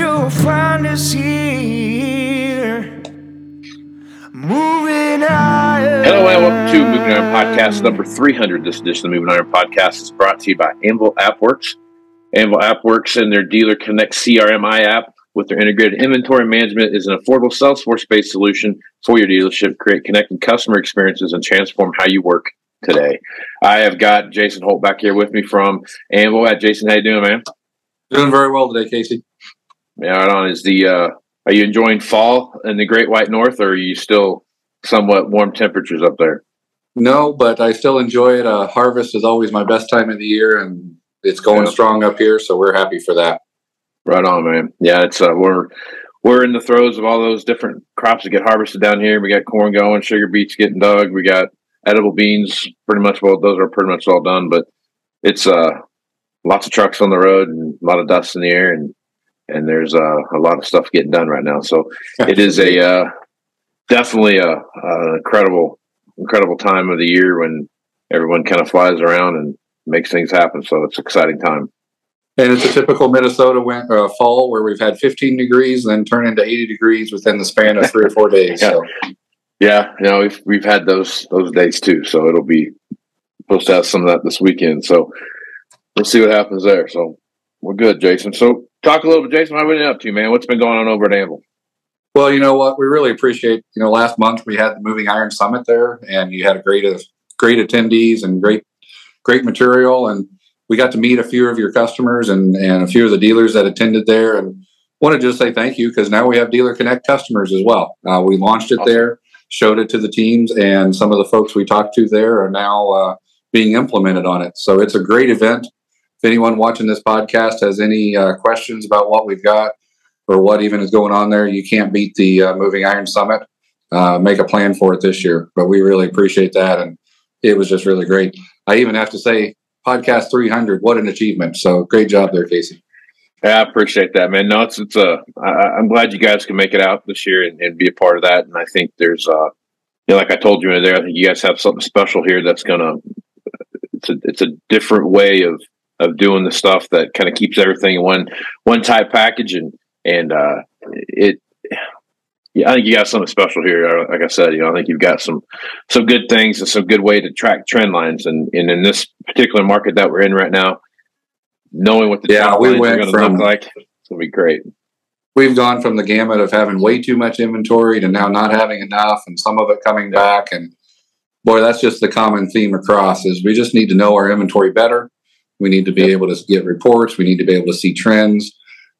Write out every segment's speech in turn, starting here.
you'll find us here. Moving higher. Hello and welcome to Moving Iron Podcast number 300. This edition of the Moving Iron Podcast is brought to you by Anvil AppWorks. Anvil AppWorks and their Dealer Connect CRMI app with their integrated inventory management is an affordable Salesforce-based solution for your dealership. Create connected customer experiences and transform how you work today. I have got Jason Hoult back here with me from Anvil. At Jason, how you doing, man? Doing very well today, Casey. Yeah, right on. Is the uh, are you enjoying fall in the Great White North, or are you still somewhat warm temperatures up there? No, but I still enjoy it. Uh, harvest is always my best time of the year, and it's going Yeah. strong up here, so we're happy for that. Right on, man. Yeah, it's uh, we're we're in the throes of all those different crops that get harvested down here. We got corn going, sugar beets getting dug. We got edible beans. Pretty much, well, those are pretty much all done. But it's uh, lots of trucks on the road and a lot of dust in the air, and and there's uh, a lot of stuff getting done right now. So it is a uh, definitely a, a incredible incredible time of the year when everyone kind of flies around and makes things happen. So it's an exciting time. And it's a typical Minnesota win- uh, fall where we've had 15 degrees, then turn into 80 degrees within the span of three or four days. So Yeah, you know, we've we've had those those days too, so it'll be supposed to have some of that this weekend. So we'll see what happens there. So we're good, Jason. So talk a little bit, Jason. What have you been up to, you, man? What's been going on over at Anvil? Well, you know what? We really appreciate. You know, last month we had the Moving Iron Summit there, and you had a great, of great attendees and great, great material. And we got to meet a few of your customers and and a few of the dealers that attended there. And want to just say thank you because now we have Dealer Connect customers as well. Uh, we launched it Awesome. there, showed it to the teams, and some of the folks we talked to there are now uh, being implemented on it. So it's a great event. If anyone watching this podcast has any uh, questions about what we've got or what even is going on there, you can't beat the uh, Moving Iron Summit. Uh, make a plan for it this year, but we really appreciate that, and it was just really great. I even have to say, podcast 300, what an achievement! So great job there, Casey. Yeah, I appreciate that, man. No, it's it's I'm glad you guys can make it out this year and, and be a part of that. And I think there's, uh, you know, like I told you in there, I think you guys have something special here that's gonna. It's a it's a different way of of doing the stuff that kind of keeps everything in one one type package and and uh, it. Yeah, I think you got something special here. Uh, Like I said, you know, I think you've got some some good things and some good way to track trend lines. And, and in this particular market that we're in right now, knowing what the Yeah, trend we are went going to from- look like, it's going to be great. We've gone from the gamut of having way too much inventory to now not having enough, and some of it coming back. And boy, that's just the common theme across: is we just need to know our inventory better. We need to be able to get reports. We need to be able to see trends.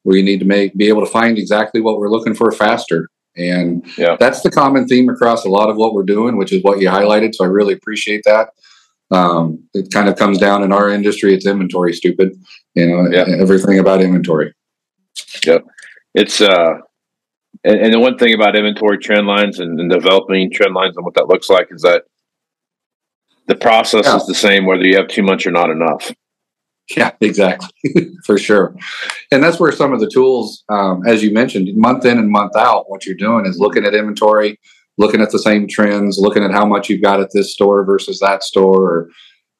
We need to make be able to find exactly what we're looking for faster. And Yeah. that's the common theme across a lot of what we're doing, which is what you highlighted. So I really appreciate that. Um, it kind of comes down in our industry, it's inventory stupid. You know, Yeah. everything about inventory. Yep, it's uh, and, and the one thing about inventory trend lines and, and developing trend lines and what that looks like is that the process Yeah. is the same whether you have too much or not enough. Yeah, exactly, for sure. And that's where some of the tools, um, as you mentioned, month in and month out, what you're doing is looking at inventory, looking at the same trends, looking at how much you've got at this store versus that store, or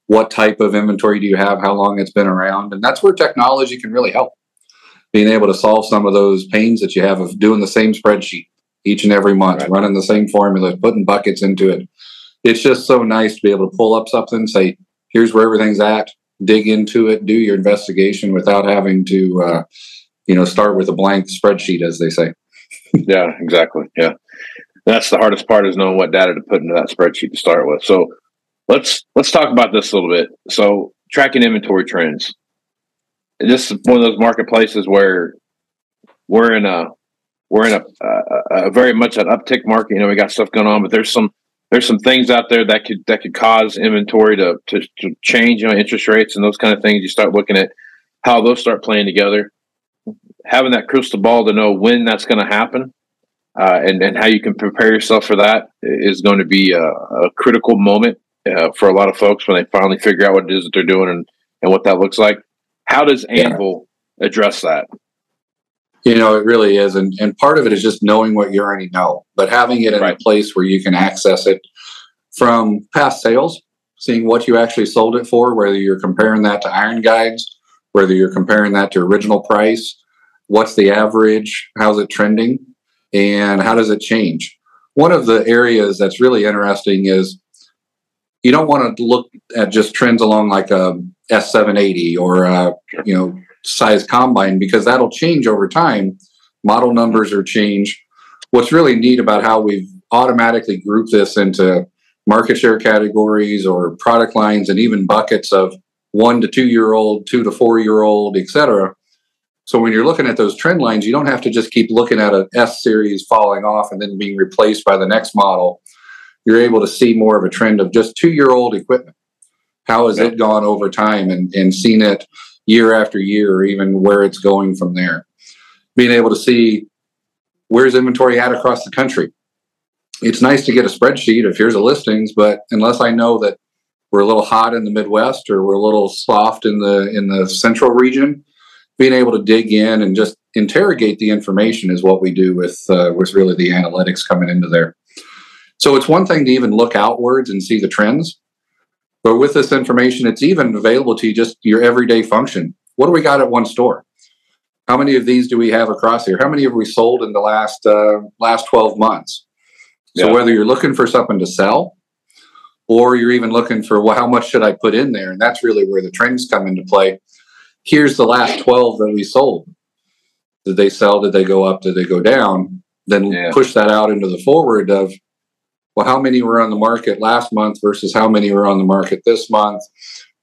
what type of inventory do you have, how long it's been around. And that's where technology can really help. Being able to solve some of those pains that you have of doing the same spreadsheet each and every month, right. running the same formula, putting buckets into it. It's just so nice to be able to pull up something, say, here's where everything's at, dig into it, do your investigation without having to, uh, you know, start with a blank spreadsheet, as they say. yeah, exactly. Yeah, that's the hardest part is knowing what data to put into that spreadsheet to start with. So let's let's talk about this a little bit. So tracking inventory trends. This is one of those marketplaces where we're in a we're in a, a, a very much an uptick market. You know, we got stuff going on, but there's some there's some things out there that could that could cause inventory to, to, to change, you know, interest rates and those kind of things. You start looking at how those start playing together. Having that crystal ball to know when that's going to happen uh, and and how you can prepare yourself for that is going to be a, a critical moment uh, for a lot of folks when they finally figure out what it is that they're doing and and what that looks like. How does Anvil address that? You know, it really is. And, and part of it is just knowing what you already know, but having it in right. a place where you can access it from past sales, seeing what you actually sold it for, whether you're comparing that to iron guides, whether you're comparing that to original price, what's the average, how's it trending, and how does it change. One of the areas that's really interesting is you don't want to look at just trends along like a S780 or a, you know size combine because that'll change over time. Model numbers are change. What's really neat about how we've automatically grouped this into market share categories or product lines and even buckets of one to two year old, two to four year old, etc. So when you're looking at those trend lines, you don't have to just keep looking at an S series falling off and then being replaced by the next model. You're able to see more of a trend of just two year old equipment. How has it gone over time and, and seen it year after year, or even where it's going from there. Being able to see where's inventory at across the country. It's nice to get a spreadsheet of here's the listings, but unless I know that we're a little hot in the Midwest or we're a little soft in the in the central region, being able to dig in and just interrogate the information is what we do with uh, with really the analytics coming into there. So it's one thing to even look outwards and see the trends, but with this information, it's even available to you just your everyday function. What do we got at one store? How many of these do we have across here? How many have we sold in the last uh, last 12 months? So yeah. whether you're looking for something to sell or you're even looking for well, how much should I put in there? And that's really where the trends come into play. Here's the last 12 that we sold. Did they sell? Did they go up? Did they go down? Then yeah. push that out into the forward of well, how many were on the market last month versus how many were on the market this month?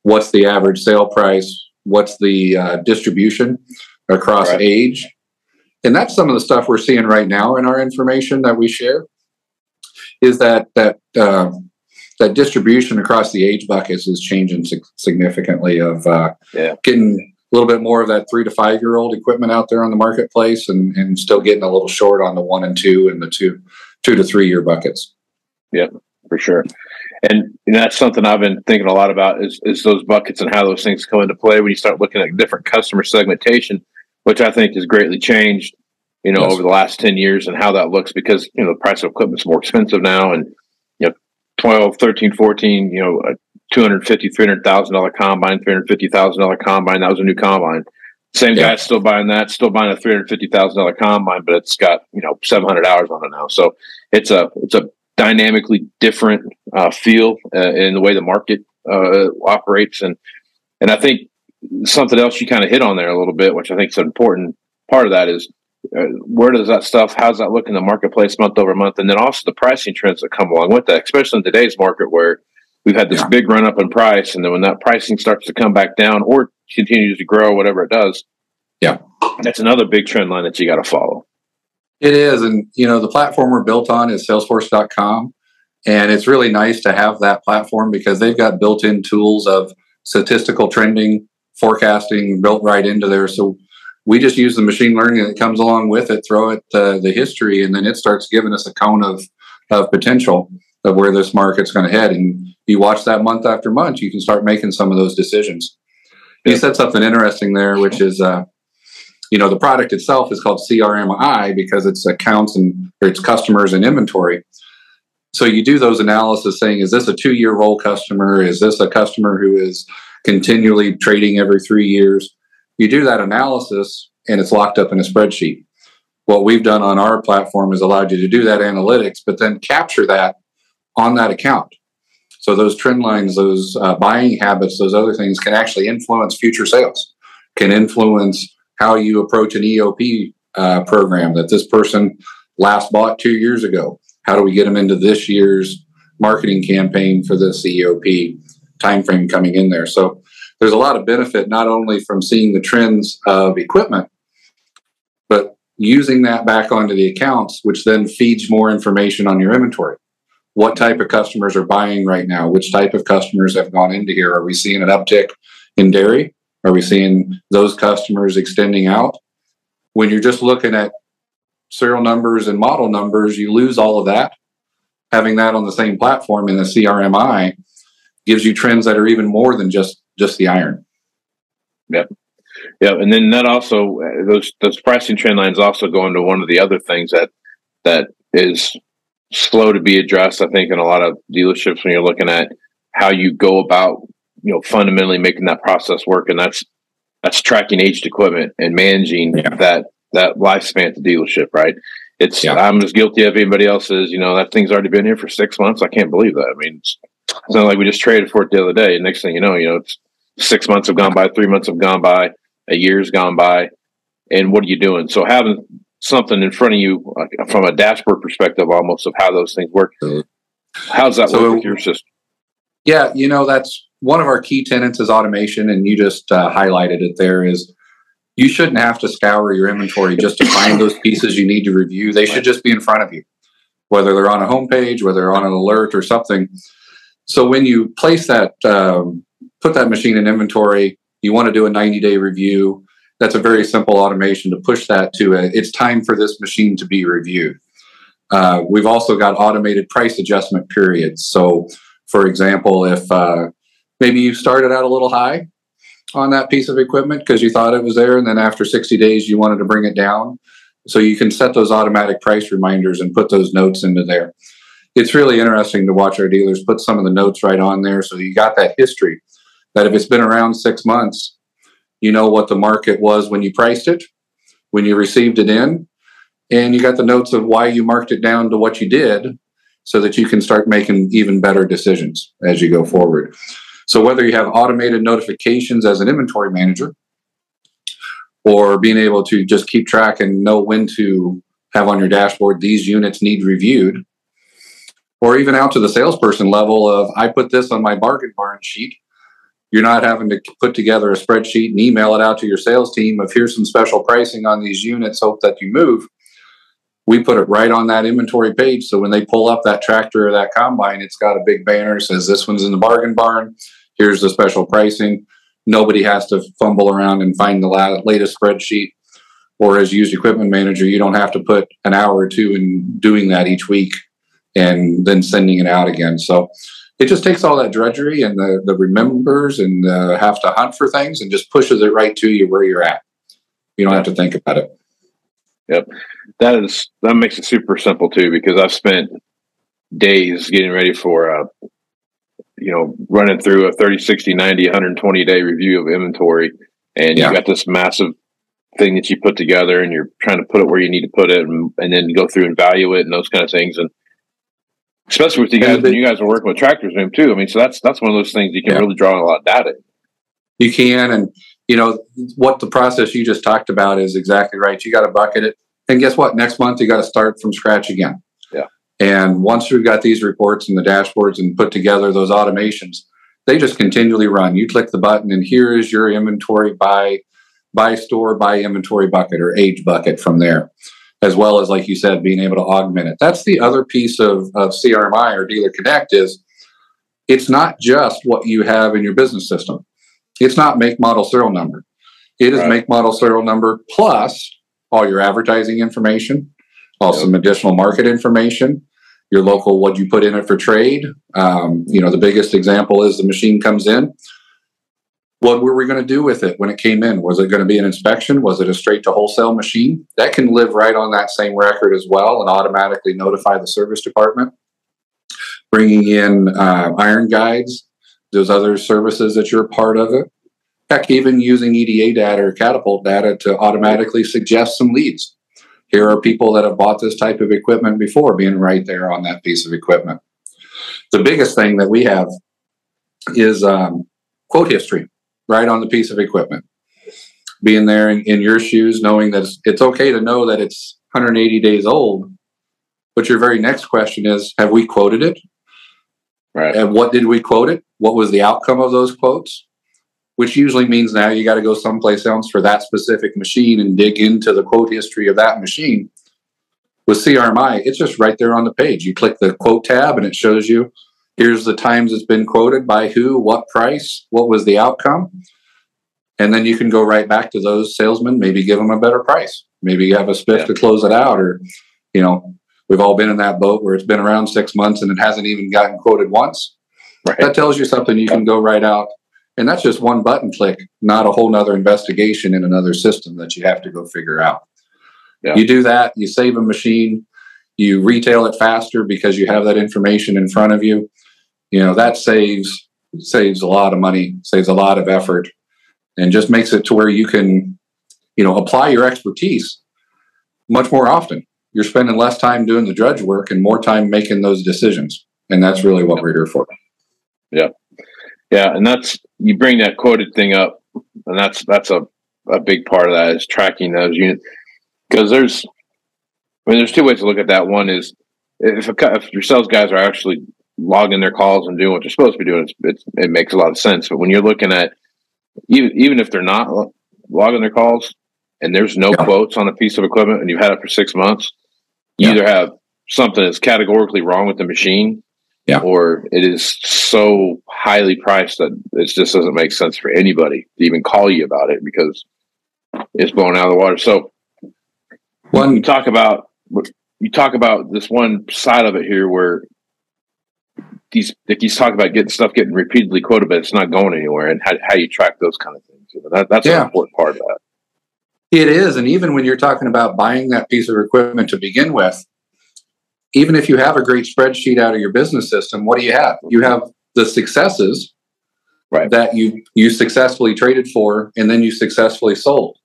What's the average sale price? What's the uh, distribution across right. age? And that's some of the stuff we're seeing right now in our information that we share. Is that that uh, that distribution across the age buckets is changing significantly? Of uh, yeah. getting a little bit more of that three to five year old equipment out there on the marketplace, and, and still getting a little short on the one and two and the two two to three year buckets. Yeah, for sure. And, and that's something I've been thinking a lot about is, is those buckets and how those things come into play when you start looking at different customer segmentation, which I think has greatly changed, you know, yes. over the last 10 years and how that looks because, you know, the price of equipment is more expensive now and, you know, 12, 13, 14, you know, a 250, $300,000 combine, $350,000 combine. That was a new combine. Same yeah. guy's still buying that, still buying a three hundred fifty thousand dollar combine, but it's got you know seven hundred hours on it now. So it's a it's a dynamically different uh, feel uh, in the way the market uh, operates, and and I think something else you kind of hit on there a little bit, which I think is an important part of that is uh, where does that stuff, how's that look in the marketplace month over month, and then also the pricing trends that come along with that, especially in today's market where we've had this yeah. big run up in price, and then when that pricing starts to come back down or continues to grow, whatever it does, yeah, that's another big trend line that you got to follow. It is. And, you know, the platform we're built on is salesforce.com. And it's really nice to have that platform because they've got built in tools of statistical trending, forecasting built right into there. So we just use the machine learning that comes along with it, throw it uh, the history, and then it starts giving us a cone of, of potential of where this market's going to head. And you watch that month after month, you can start making some of those decisions. You said something interesting there, which is, uh, you know, the product itself is called CRMI because it's accounts and it's customers and inventory. So you do those analysis saying, is this a two year roll customer? Is this a customer who is continually trading every three years? You do that analysis and it's locked up in a spreadsheet. What we've done on our platform is allowed you to do that analytics, but then capture that on that account. So those trend lines, those uh, buying habits, those other things can actually influence future sales, can influence how you approach an EOP uh, program that this person last bought two years ago. How do we get them into this year's marketing campaign for this EOP timeframe coming in there? So there's a lot of benefit not only from seeing the trends of equipment, but using that back onto the accounts, which then feeds more information on your inventory. What type of customers are buying right now? Which type of customers have gone into here? Are we seeing an uptick in dairy? Are we seeing those customers extending out? When you're just looking at serial numbers and model numbers, you lose all of that. Having that on the same platform in the CRMI gives you trends that are even more than just just the iron. Yep. Yeah, and then that also those those pricing trend lines also go into one of the other things that that is slow to be addressed. I think in a lot of dealerships when you're looking at how you go about you know fundamentally making that process work, and that's that's tracking aged equipment and managing yeah. that that lifespan at the dealership. Right? It's yeah. I'm as guilty as anybody else is. You know that thing's already been here for six months. I can't believe that. I mean, it's, it's not like we just traded for it the other day. And next thing you know, you know, it's six months have gone by, three months have gone by, a year's gone by, and what are you doing? So having something in front of you from a dashboard perspective, almost of how those things work. How's that so, work with your system? Yeah, you know that's one of our key tenants is automation, and you just uh, highlighted it. There is you shouldn't have to scour your inventory just to find those pieces you need to review. They should just be in front of you, whether they're on a homepage, whether they're on an alert or something. So when you place that, um, put that machine in inventory, you want to do a 90 day review. That's a very simple automation to push that to a, it's time for this machine to be reviewed. Uh, we've also got automated price adjustment periods. So, for example, if uh, maybe you started out a little high on that piece of equipment because you thought it was there, and then after 60 days you wanted to bring it down, so you can set those automatic price reminders and put those notes into there. It's really interesting to watch our dealers put some of the notes right on there, so you got that history. That if it's been around six months, you know what the market was when you priced it, when you received it in, and you got the notes of why you marked it down to what you did so that you can start making even better decisions as you go forward. So, whether you have automated notifications as an inventory manager or being able to just keep track and know when to have on your dashboard these units need reviewed, or even out to the salesperson level of I put this on my bargain barn sheet you're not having to put together a spreadsheet and email it out to your sales team of here's some special pricing on these units, hope that you move. We put it right on that inventory page. So when they pull up that tractor or that combine, it's got a big banner says this one's in the bargain barn. Here's the special pricing. Nobody has to fumble around and find the latest spreadsheet. Or as used equipment manager, you don't have to put an hour or two in doing that each week and then sending it out again. So it just takes all that drudgery and the, the remembers and have to hunt for things and just pushes it right to you where you're at. You don't have to think about it. Yep. That is, that makes it super simple too, because I've spent days getting ready for, uh, you know, running through a 30, 60, 90, 120 day review of inventory. And yeah. you got this massive thing that you put together and you're trying to put it where you need to put it and, and then go through and value it and those kind of things. And especially with you guys when you guys are working with Tractor Zoom too. I mean, so that's that's one of those things you can yeah. really draw a lot of data. You can, and you know what the process you just talked about is exactly right. You got to bucket it, and guess what? Next month you got to start from scratch again. And once we've got these reports and the dashboards and put together those automations, they just continually run. You click the button, and here is your inventory by by store by inventory bucket or age bucket from there as well as, like you said, being able to augment it. That's the other piece of, of CRMI or Dealer Connect is it's not just what you have in your business system. It's not make model serial number. It is right. make model serial number plus all your advertising information, also yep. some additional market information, your local what you put in it for trade. Um, you know, the biggest example is the machine comes in. what were we going to do with it when it came in? Was it going to be an inspection? Was it a straight to wholesale machine? That can live right on that same record as well and automatically notify the service department. Bringing in uh, iron guides, those other services that you're part of it. Heck, even using EDA data or catapult data to automatically suggest some leads. Here are people that have bought this type of equipment before, being right there on that piece of equipment. The biggest thing that we have is um, quote history right on the piece of equipment. Being there in, in your shoes, knowing that it's, it's okay to know that it's 180 days old, but your very next question is Have we quoted it? Right. And what did we quote it? What was the outcome of those quotes? Which usually means now you got to go someplace else for that specific machine and dig into the quote history of that machine. With CRMI, it's just right there on the page. You click the quote tab and it shows you here's the times it's been quoted by who, what price, what was the outcome. And then you can go right back to those salesmen, maybe give them a better price. Maybe you have a spiff Yeah. to close it out, or, you know, we've all been in that boat where it's been around six months and it hasn't even gotten quoted once. Right. That tells you something you can go right out. And that's just one button click, not a whole nother investigation in another system that you have to go figure out. Yeah. You do that, you save a machine, you retail it faster because you have that information in front of you. You know, that saves saves a lot of money, saves a lot of effort, and just makes it to where you can, you know, apply your expertise much more often. You're spending less time doing the drudge work and more time making those decisions. And that's really what we're here for. Yeah, and that's you bring that quoted thing up, and that's that's a, a big part of that is tracking those units because there's I mean there's two ways to look at that. One is if a, if your sales guys are actually logging their calls and doing what they're supposed to be doing, it's, it's, it makes a lot of sense. But when you're looking at even even if they're not logging their calls and there's no Yeah. quotes on a piece of equipment and you've had it for six months, you Yeah. either have something that's categorically wrong with the machine Yeah. or it is so highly priced that it just doesn't make sense for anybody to even call you about it because it's blown out of the water. So you One talk about you talk about this one side of it here where these like he's talking about getting stuff getting repeatedly quoted, but it's not going anywhere, and how, how you track those kind of things. You know, that, that's Yeah. an important part of that. It is. And even when you're talking about buying that piece of equipment to begin with, even if you have a great spreadsheet out of your business system, what do you have? You have the successes Right. that you you successfully traded for and then you successfully sold.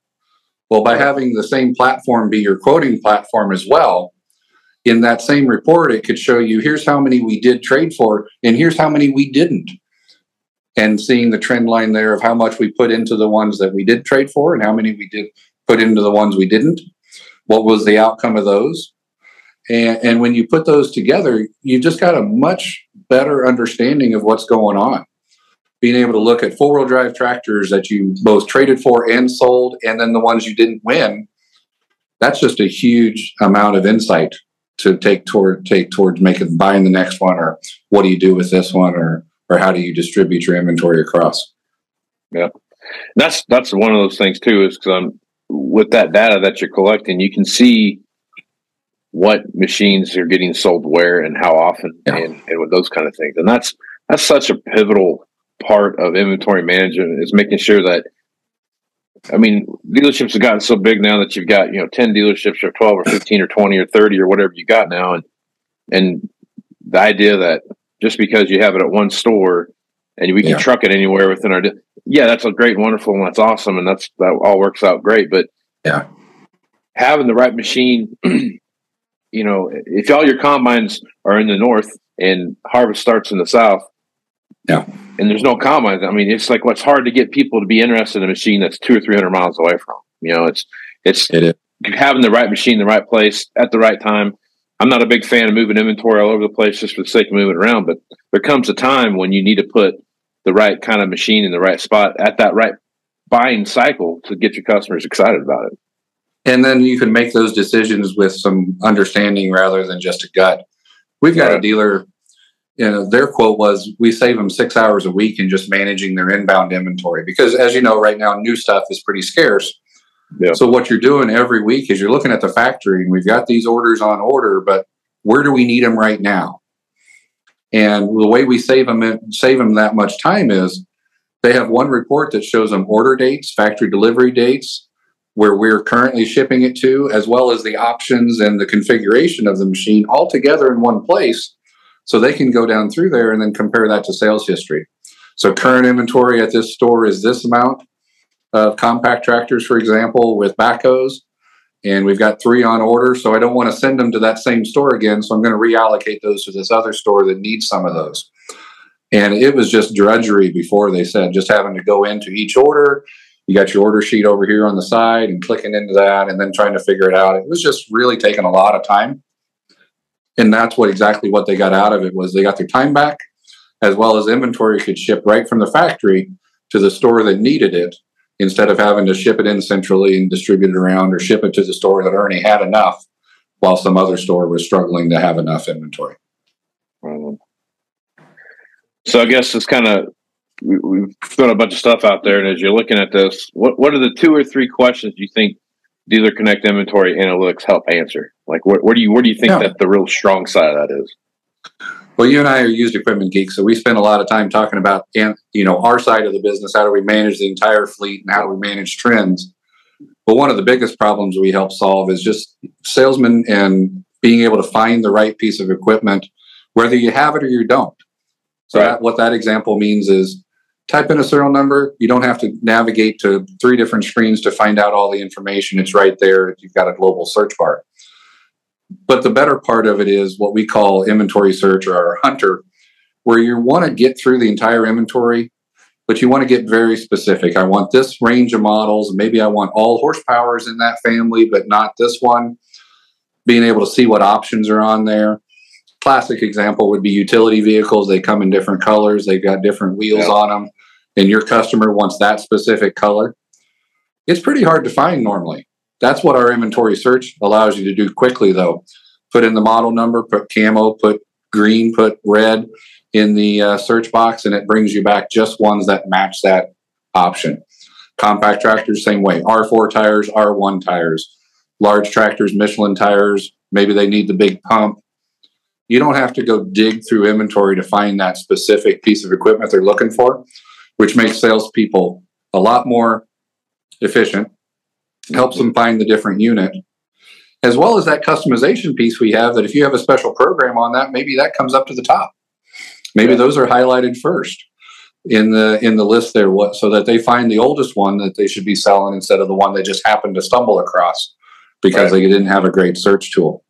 Well, by having the same platform be your quoting platform as well, in that same report, it could show you here's how many we did trade for and here's how many we didn't. And seeing the trend line there of how much we put into the ones that we did trade for and how many we did put into the ones we didn't. What was the outcome of those? And, and when you put those together, you just got a much better understanding of what's going on. Being able to look at four wheel drive tractors that you both traded for and sold, and then the ones you didn't win, that's just a huge amount of insight to take toward take towards making buying the next one or what do you do with this one or or how do you distribute your inventory across Yeah, That's that's one of those things too. Is because um, with that data that you're collecting, you can see what machines are getting sold where and how often, Yeah. and and with those kind of things. And that's that's such a pivotal part of inventory management is making sure that. I mean, dealerships have gotten so big now that you've got you know ten dealerships or twelve or fifteen or twenty or thirty or whatever you got now, and and the idea that just because you have it at one store and we can Yeah. truck it anywhere within our yeah that's a great wonderful and that's awesome and that's that all works out great but Yeah. having the right machine you know if all your combines are in the north and harvest starts in the south Yeah. and there's no combines i mean it's like what's hard to get people to be interested in a machine that's two or three hundred miles away from you know it's it's it having the right machine, in the right place at the right time. I'm not a big fan of moving inventory all over the place just for the sake of moving around, but there comes a time when you need to put the right kind of machine in the right spot at that right buying cycle to get your customers excited about it. And then you can make those decisions with some understanding rather than just a gut. We've got a dealer, you know, their quote was we save them six hours a week in just managing their inbound inventory because, as you know, right now new stuff is pretty scarce. Yeah. So what you're doing every week is you're looking at the factory and we've got these orders on order, but where do we need them right now? And the way we save them save them that much time is They have one report that shows them order dates, factory delivery dates, where we're currently shipping it to, as well as the options and the configuration of the machine all together in one place. So they can go down through there and then compare that to sales history. So current inventory at this store is this amount of compact tractors, for example, with backhoes. And we've got three on order. So I don't want to send them to that same store again. So I'm going to reallocate those to this other store that needs some of those. And it was just drudgery before they said just having to go into each order. You got your order sheet over here on the side and clicking into that and then trying to figure it out. It was just really taking a lot of time. And that's what exactly what they got out of it was they got their time back as well as inventory could ship right from the factory to the store that needed it instead of having to ship it in centrally and distribute it around or ship it to the store that already had enough while some other store was struggling to have enough inventory. Um, so I guess it's kind of we, we've thrown a bunch of stuff out there, and as you're looking at this, what what are the two or three questions you think Dealer Connect Inventory Analytics help answer? Like, where, where do you where do you think Yeah. that the real strong side of that is? Well, you and I are used equipment geeks, so we spend a lot of time talking about, and you know, our side of the business. How do we manage the entire fleet, and how do we manage trends? But one of the biggest problems we help solve is just salesmen and being able to find the right piece of equipment, whether you have it or you don't. So Right. that, what that example means is type in a serial number. You don't have to navigate to three different screens to find out all the information. It's right there. You've got a global search bar. But the better part of it is what we call inventory search or our hunter, where you want to get through the entire inventory, but you want to get very specific. I want this range of models. Maybe I want all horsepowers in that family, but not this one. Being able to see what options are on there. Classic example would be utility vehicles. They come in different colors, they've got different wheels Yeah. on them, and your customer wants that specific color. It's pretty hard to find normally. That's what our inventory search allows you to do quickly, though. Put in the model number, put camo, put green, put red in the uh, search box, and it brings you back just ones that match that option. Compact tractors, same way. R4 tires, R1 tires. Large tractors, Michelin tires. Maybe they need the big pump. You don't have to go dig through inventory to find that specific piece of equipment they're looking for, which makes salespeople a lot more efficient helps them find the different unit as well as that customization piece we have that if you have a special program on that maybe that comes up to the top maybe Yeah. those are highlighted first in the in the list there what so that they find the oldest one that they should be selling instead of the one they just happened to stumble across because Right. they didn't have a great search tool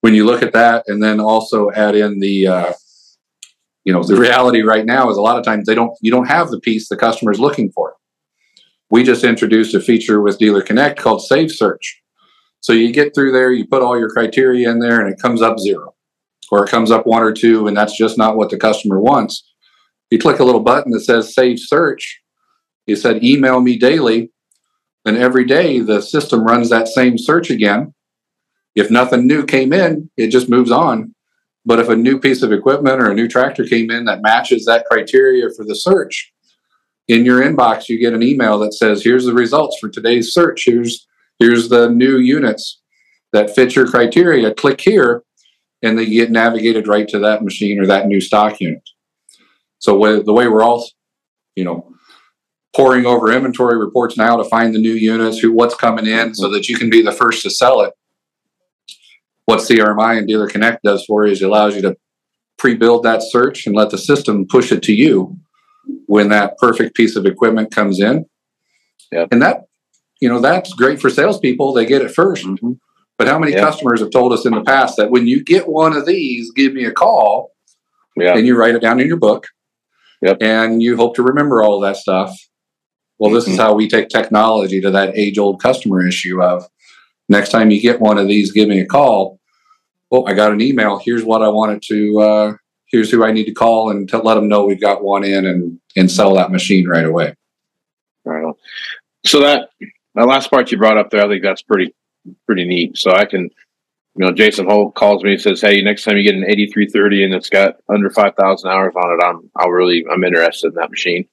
when you look at that and then also add in the uh, you know the reality right now is a lot of times they don't you don't have the piece the customer is looking for we just introduced a feature with Dealer Connect called Save Search. So you get through there, you put all your criteria in there, and it comes up zero, or it comes up one or two, and that's just not what the customer wants. You click a little button that says Save Search. You said email me daily, and every day the system runs that same search again. If nothing new came in, it just moves on. But if a new piece of equipment or a new tractor came in that matches that criteria for the search, in your inbox you get an email that says here's the results for today's search. Here's here's the new units that fit your criteria. Click here and they get navigated right to that machine or that new stock unit. So the way we're all you know poring over inventory reports now to find the new units who what's coming in so that you can be the first to sell it what crmi and dealer connect does for you is it allows you to pre-build that search and let the system push it to you when that perfect piece of equipment comes in. Yep. And that, you know, that's great for salespeople. They get it 1st Mhm. But how many Yeah. customers have told us in the past that when you get one of these, give me a call Yeah, and you write it down in your book Yep. and you hope to remember all that stuff. Well, this is Mhm. how we take technology to that age old customer issue of next time you get one of these, give me a call. Oh, I got an email. Here's what I wanted to, uh, here's who I need to call and to let them know we've got one in and, and sell that machine right away. Right. So that that last part you brought up there, I think that's pretty pretty neat. So I can, you know, Jason Hoult calls me and says, "Hey, next time you get an eighty three thirty and it's got under five thousand hours on it, I'm I'll really I'm interested in that machine."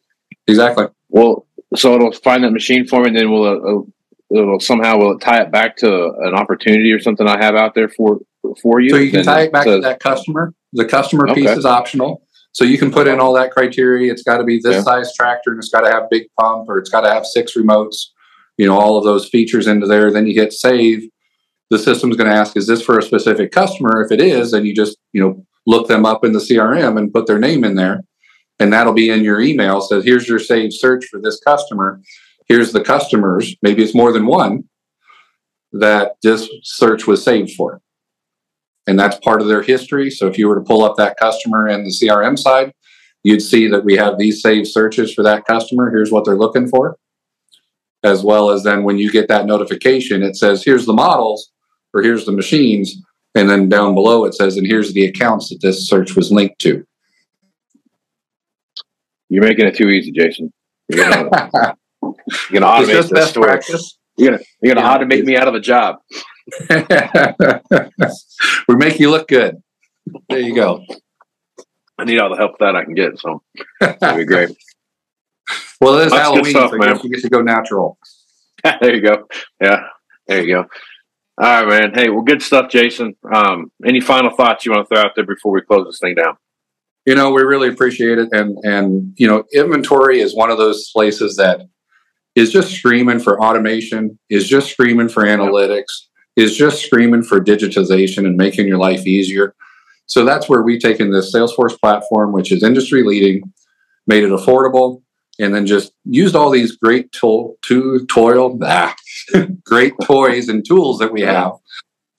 Exactly. Well, so it'll find that machine for me, and then will it, it'll somehow will it tie it back to an opportunity or something I have out there for for you. So you can tie it back to that customer. The customer piece is optional. So you can put in all that criteria. It's got to be this Yeah. size tractor and it's got to have big pump or it's got to have six remotes, you know, all of those features into there. Then you hit save. The system's going to ask, is this for a specific customer? If it is, then you just, you know, look them up in the CRM and put their name in there. And that'll be in your email. Says, here's your saved search for this customer. Here's the customers. Maybe it's more than one that this search was saved for. And that's part of their history. So if you were to pull up that customer in the CRM side, you'd see that we have these saved searches for that customer. Here's what they're looking for. As well as then when you get that notification, it says, here's the models or here's the machines. And then down below it says, and here's the accounts that this search was linked to. You're making it too easy, Jason. You're gonna, you're gonna It's automate just this best story. practice. You're gonna you're gonna Yeah. automate me out of a job. we make you look good. There you go. I need all the help that I can get. So that'd be great. Well, it's That's Halloween, stuff, so man. you get to go natural. there you go. Yeah, there you go. All right, man. Hey, well, good stuff, Jason. Um, any final thoughts you want to throw out there before we close this thing down? you know we really appreciate it and and you know inventory is one of those places that is just screaming for automation is just screaming for analytics is just screaming for digitization and making your life easier so that's where we've taken this salesforce platform which is industry leading made it affordable and then just used all these great tool to toil ah, great toys and tools that we have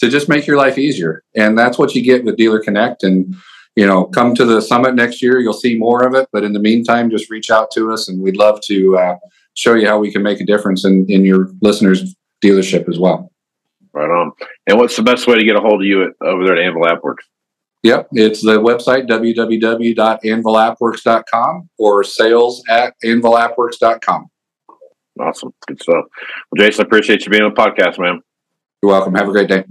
to just make your life easier and that's what you get with dealer connect and you know, come to the summit next year. You'll see more of it. But in the meantime, just reach out to us, and we'd love to uh, show you how we can make a difference in, in your listeners' dealership as well. Right on. And what's the best way to get a hold of you at, over there at Anvil AppWorks? Yep, it's the website www.anvilappworks.com or sales at anvilappworks.com. Awesome. Good stuff. Well, Jason, I appreciate you being on the podcast, man. You're welcome. Have a great day.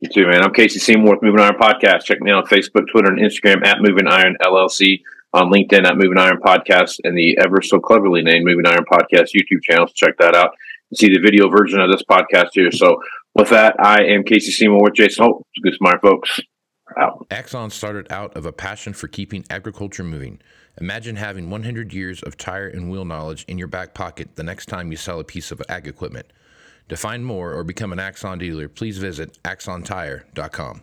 You too, man. I'm Casey Seymour with Moving Iron Podcast. Check me out on Facebook, Twitter, and Instagram at Moving Iron LLC, on LinkedIn at Moving Iron Podcast, and the ever so cleverly named Moving Iron Podcast YouTube channel. So check that out and see the video version of this podcast here. So with that, I am Casey Seymour with Jason Hoult. Good smart folks. Out. Axon started out of a passion for keeping agriculture moving. Imagine having 100 years of tire and wheel knowledge in your back pocket the next time you sell a piece of ag equipment. To find more or become an Axon dealer, please visit axontire.com.